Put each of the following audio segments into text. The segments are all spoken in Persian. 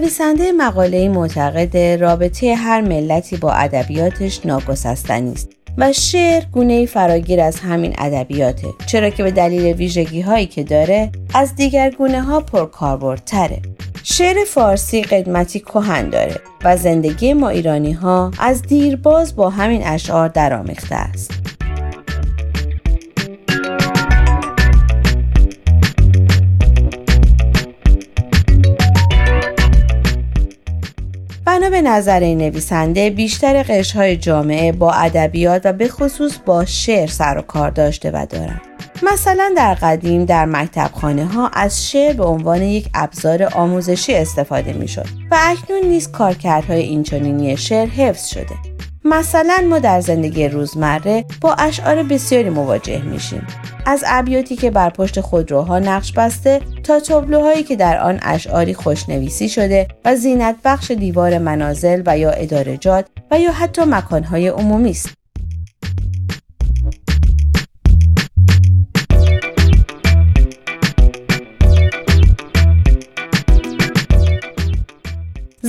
نویسنده مقاله معتقد رابطه هر ملتی با ادبیاتش ناگسستنی است و شعر گونه فراگیر از همین ادبیاته چرا که به دلیل ویژگی هایی که داره از دیگر گونه ها پرکاربردتره. شعر فارسی قدمتی کهن داره و زندگی ما ایرانی ها از دیرباز با همین اشعار درآمیخته است. بنا به نظر نویسنده بیشتر قشرهای جامعه با ادبیات و به خصوص با شعر سر و کار داشته و دارند. مثلا در قدیم در مکتب خانه ها از شعر به عنوان یک ابزار آموزشی استفاده می شد و اکنون نیز کارکردهای اینچنینی شعر حفظ شده. مثلا ما در زندگی روزمره با اشعار بسیاری مواجه میشیم. از ابیاتی که بر پشت خودروها نقش بسته تا تابلوهایی که در آن اشعاری خوشنویسی شده و زینت بخش دیوار منازل و یا ادارجات و یا حتی مکانهای عمومی است.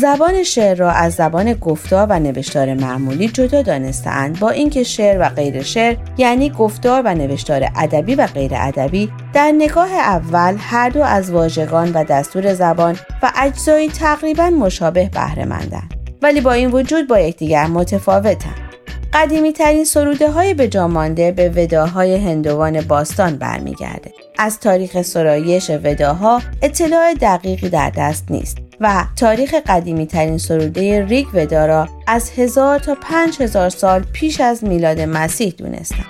زبان شعر را از زبان گفتار و نوشتار معمولی جدا دانستهاند. با اینکه شعر و غیر شعر یعنی گفتار و نوشتار ادبی و غیر ادبی در نگاه اول هر دو از واژگان و دستور زبان و اجزایی تقریبا مشابه بهره ولی با این وجود با یکدیگر متفاوتند. قدیمی ترین سروده های به مانده به وداهای هندوان باستان برمیگرده. از تاریخ سرایش وداها اطلاع دقیقی در دست نیست. و تاریخ قدیمی ترین سروده ریگ ودا را از هزار تا پنج هزار سال پیش از میلاد مسیح دونستم.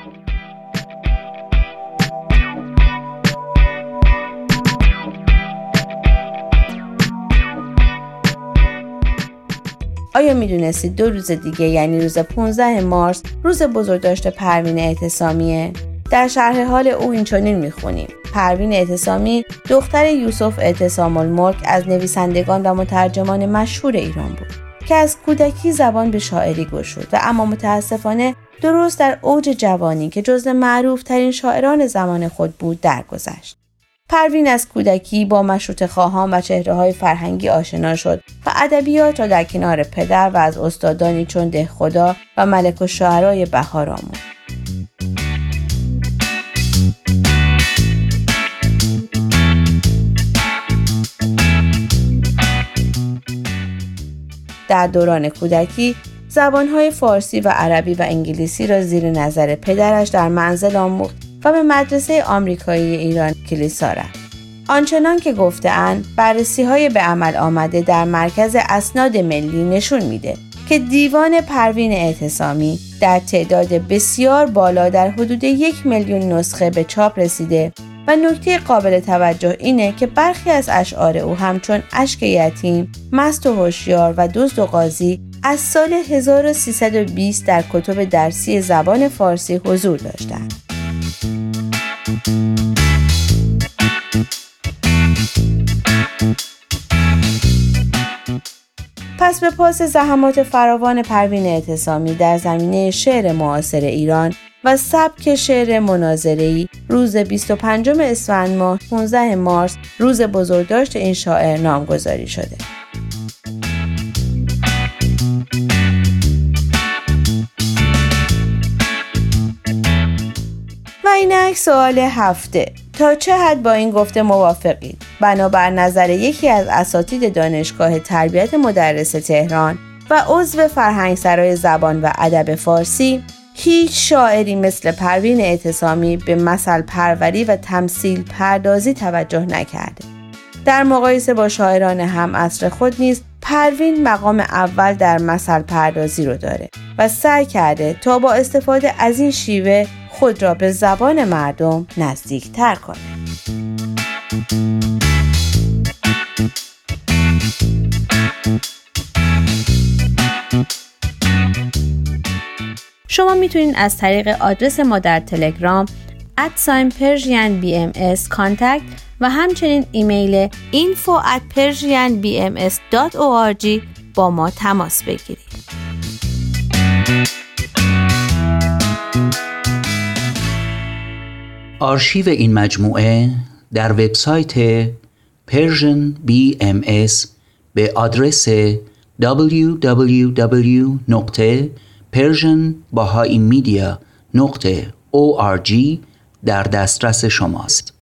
آیا می‌دونستید دو روز دیگه یعنی روز 15 مارس روز بزرگداشت پروین اعتصامیه؟ در شرح حال او این چنین می‌خونیم پروین اعتصامی دختر یوسف اعتصام الملک از نویسندگان و مترجمان مشهور ایران بود که از کودکی زبان به شاعری گشود و اما متاسفانه درست در اوج جوانی که جزو معروف ترین شاعران زمان خود بود درگذشت. پروین از کودکی با مشروط خواهان و چهره های فرهنگی آشنا شد و ادبیات را در کنار پدر و از استادانی چون ده خدا و ملک و شعرهای بهار آموخت. در دوران کودکی زبانهای فارسی و عربی و انگلیسی را زیر نظر پدرش در منزل آموخت و به مدرسه آمریکایی ایران کلیسا رفت. آنچنان که گفتهاند بررسی های به عمل آمده در مرکز اسناد ملی نشون میده که دیوان پروین اعتصامی در تعداد بسیار بالا در حدود یک میلیون نسخه به چاپ رسیده و نکته قابل توجه اینه که برخی از اشعار او همچون اشک یتیم، مست و هوشیار و دزد و قاضی از سال 1320 در کتب درسی زبان فارسی حضور داشتند. پس به پاس زحمات فراوان پروین اعتصامی در زمینه شعر معاصر ایران و سبک شعر مناظری روز 25 اسفند ماه 15 مارس روز بزرگداشت این شاعر نامگذاری شده. و اینک سوال هفته تا چه حد با این گفته موافقید بنابر نظر یکی از اساتید دانشگاه تربیت مدرس تهران و عضو فرهنگ سرای زبان و ادب فارسی هیچ شاعری مثل پروین اعتصامی به مثل پروری و تمثیل پردازی توجه نکرده. در مقایسه با شاعران هم اصر خود نیز پروین مقام اول در مثل پردازی رو داره و سعی کرده تا با استفاده از این شیوه خود را به زبان مردم نزدیک تر کنه. شما می‌تونید از طریق آدرس ما در تلگرام ادساین پرژین و همچنین ایمیل info با ما تماس بگیرید. آرشیو این مجموعه در وبسایت Persian BMS به آدرس www.persianbahaimedia.org در دسترس شماست.